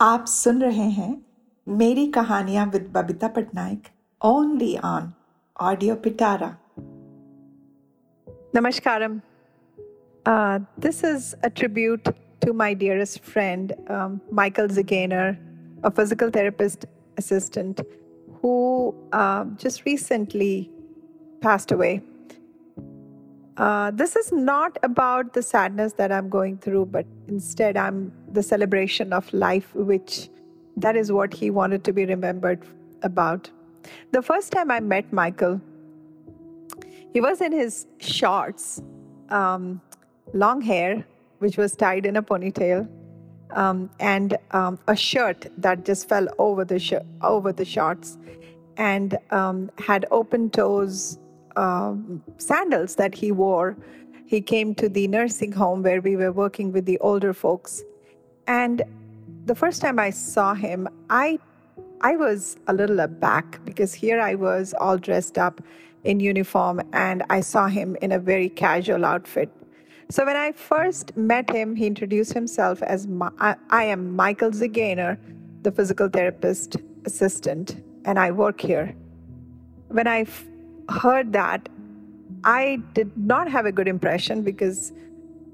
आप सुन रहे हैं मेरी कहानियां with Babita Patnaik only on audio Pitara Namaskaram. Uh, this is a tribute to my dearest friend, um, Michael Ziganer, a physical therapist assistant who uh, just recently passed away. uh, this is not about the sadness that I'm going through, but instead, I'm the celebration of life, which that is what he wanted to be remembered about. The first time I met Michael, he was in his shorts, um, long hair, which was tied in a ponytail, um, and um, a shirt that just fell over the sh- over the shorts, and um, had open toes um, sandals that he wore. He came to the nursing home where we were working with the older folks, and the first time I saw him, I I was a little aback because here I was all dressed up in uniform and I saw him in a very casual outfit. So when I first met him, he introduced himself as I, I am Michael Ziganer, the physical therapist assistant, and I work here. When I heard that, I did not have a good impression because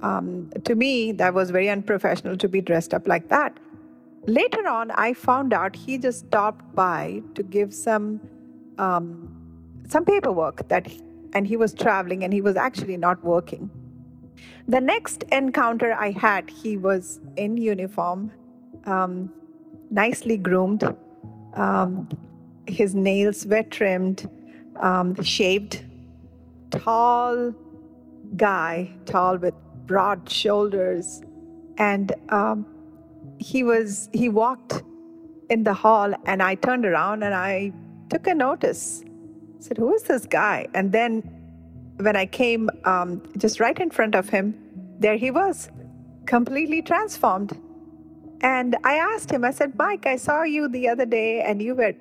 um, to me, that was very unprofessional to be dressed up like that. Later on, I found out he just stopped by to give some um, some paperwork that he, and he was traveling and he was actually not working. The next encounter I had, he was in uniform, um, nicely groomed, um, his nails were trimmed, um, shaved, tall guy, tall with broad shoulders, and um, he was he walked in the hall, and I turned around and I took a notice. I said, "Who is this guy?" And then when I came um, just right in front of him, there he was, completely transformed. And I asked him, I said, Mike, I saw you the other day and you were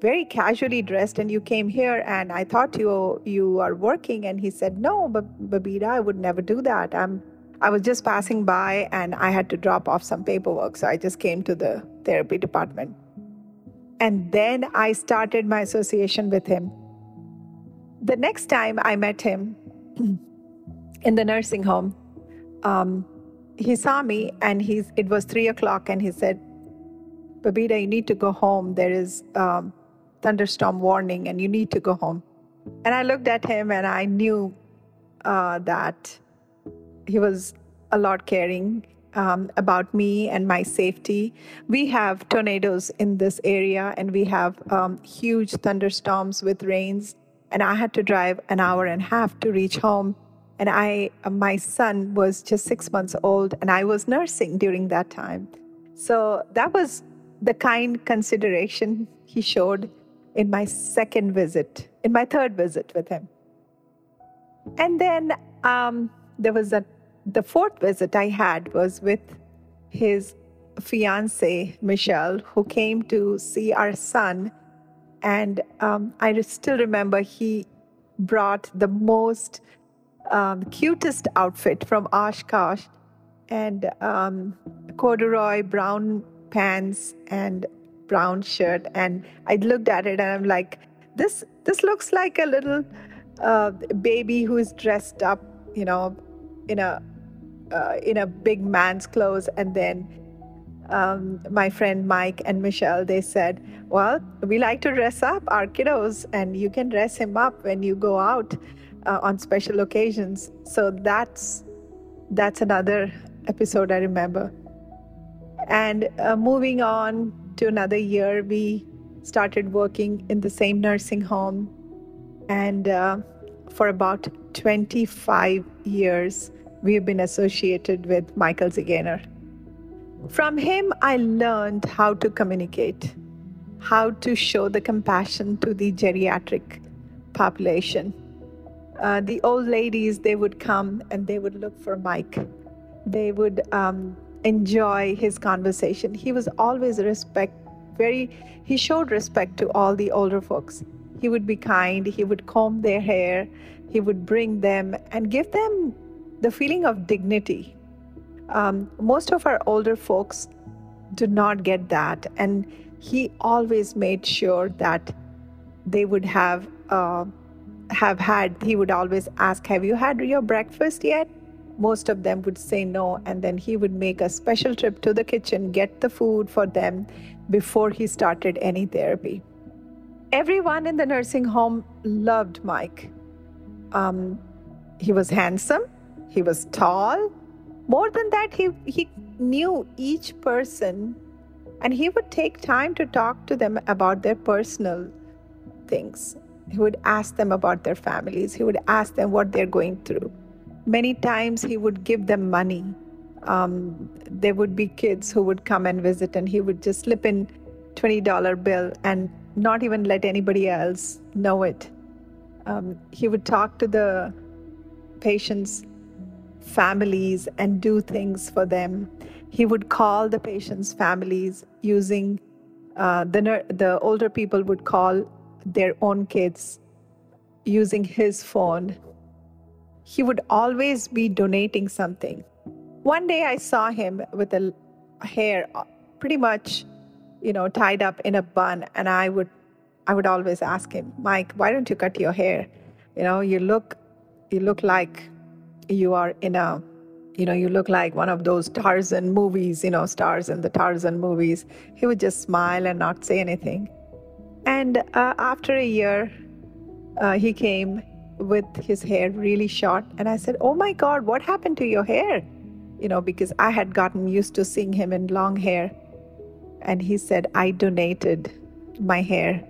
very casually dressed and you came here and I thought you you are working and he said no but Babita I would never do that. I'm I was just passing by and I had to drop off some paperwork so I just came to the therapy department. And then I started my association with him. The next time I met him in the nursing home um, he saw me and he's it was three o'clock and he said Babita, you need to go home. There is um, thunderstorm warning and you need to go home. And I looked at him and I knew uh, that he was a lot caring um, about me and my safety. We have tornadoes in this area and we have um, huge thunderstorms with rains. And I had to drive an hour and a half to reach home. And I, uh, my son was just six months old and I was nursing during that time. So that was the kind consideration he showed in my second visit, in my third visit with him. And then um, there was a, the fourth visit I had was with his fiance, Michelle, who came to see our son. And um, I still remember he brought the most um, cutest outfit from Oshkosh and um, corduroy brown pants and brown shirt and I looked at it and I'm like, this this looks like a little uh, baby who is dressed up, you know, in a uh, in a big man's clothes. And then um, my friend Mike and Michelle they said, well, we like to dress up our kiddos, and you can dress him up when you go out uh, on special occasions. So that's that's another episode I remember. And uh, moving on to another year, we started working in the same nursing home. And uh, for about 25 years, we have been associated with Michael Zieganer. From him, I learned how to communicate, how to show the compassion to the geriatric population. Uh, the old ladies, they would come and they would look for Mike. They would um, enjoy his conversation. He was always respect, very, he showed respect to all the older folks. He would be kind, he would comb their hair, he would bring them and give them the feeling of dignity. Um, most of our older folks do not get that. And he always made sure that they would have uh, have had he would always ask have you had your breakfast yet most of them would say no and then he would make a special trip to the kitchen get the food for them before he started any therapy everyone in the nursing home loved mike um, he was handsome he was tall more than that he, he knew each person and he would take time to talk to them about their personal things he would ask them about their families. He would ask them what they're going through. Many times he would give them money. Um, there would be kids who would come and visit, and he would just slip in $20 bill and not even let anybody else know it. Um, he would talk to the patients' families and do things for them. He would call the patients' families using uh, the the older people would call their own kids using his phone. He would always be donating something. One day I saw him with a hair uh, pretty much, you know, tied up in a bun and I would I would always ask him, "Mike, why don't you cut your hair? You know, you look you look like you are in a you know, you look like one of those Tarzan movies, you know, stars in the Tarzan movies. He would just smile and not say anything. And uh, after a year, uh, he came with his hair really short. And I said, Oh my God, what happened to your hair? You know, because I had gotten used to seeing him in long hair. And he said, I donated my hair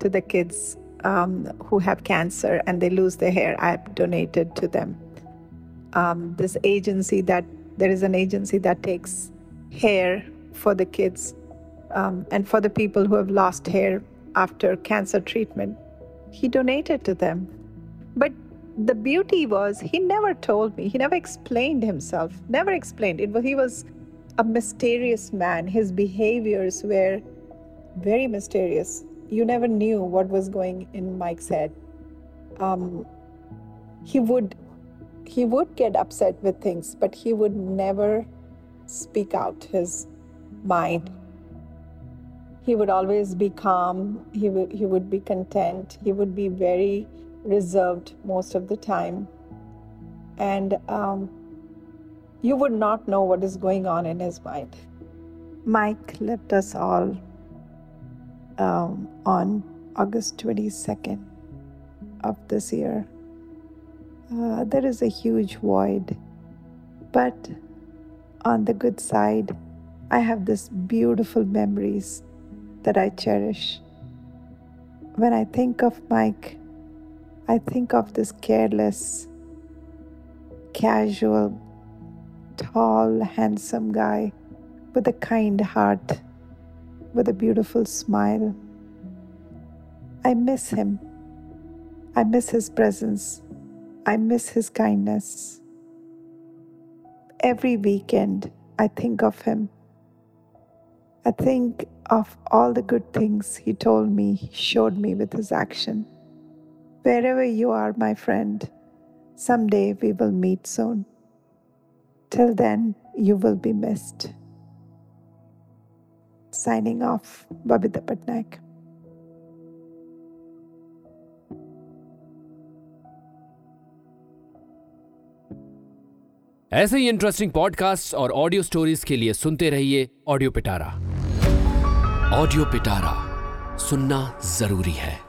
to the kids um, who have cancer and they lose their hair. I donated to them. Um, this agency that there is an agency that takes hair for the kids um, and for the people who have lost hair after cancer treatment. He donated to them. But the beauty was he never told me, he never explained himself, never explained. It was, he was a mysterious man. His behaviors were very mysterious. You never knew what was going in Mike's head. Um, he would he would get upset with things, but he would never speak out his mind he would always be calm. He would, he would be content. He would be very reserved most of the time. And um, you would not know what is going on in his mind. Mike left us all um, on August 22nd of this year. Uh, there is a huge void. But on the good side, I have this beautiful memories that I cherish. When I think of Mike, I think of this careless, casual, tall, handsome guy with a kind heart, with a beautiful smile. I miss him. I miss his presence. I miss his kindness. Every weekend, I think of him. I think of all the good things he told me, he showed me with his action. Wherever you are, my friend, someday we will meet soon. Till then, you will be missed. Signing off, Babita Patnaik. ऐसे ही interesting podcast और audio stories के लिए सुनते रहिए audio पिटारा audio पिटारा सुनना ज़रूरी है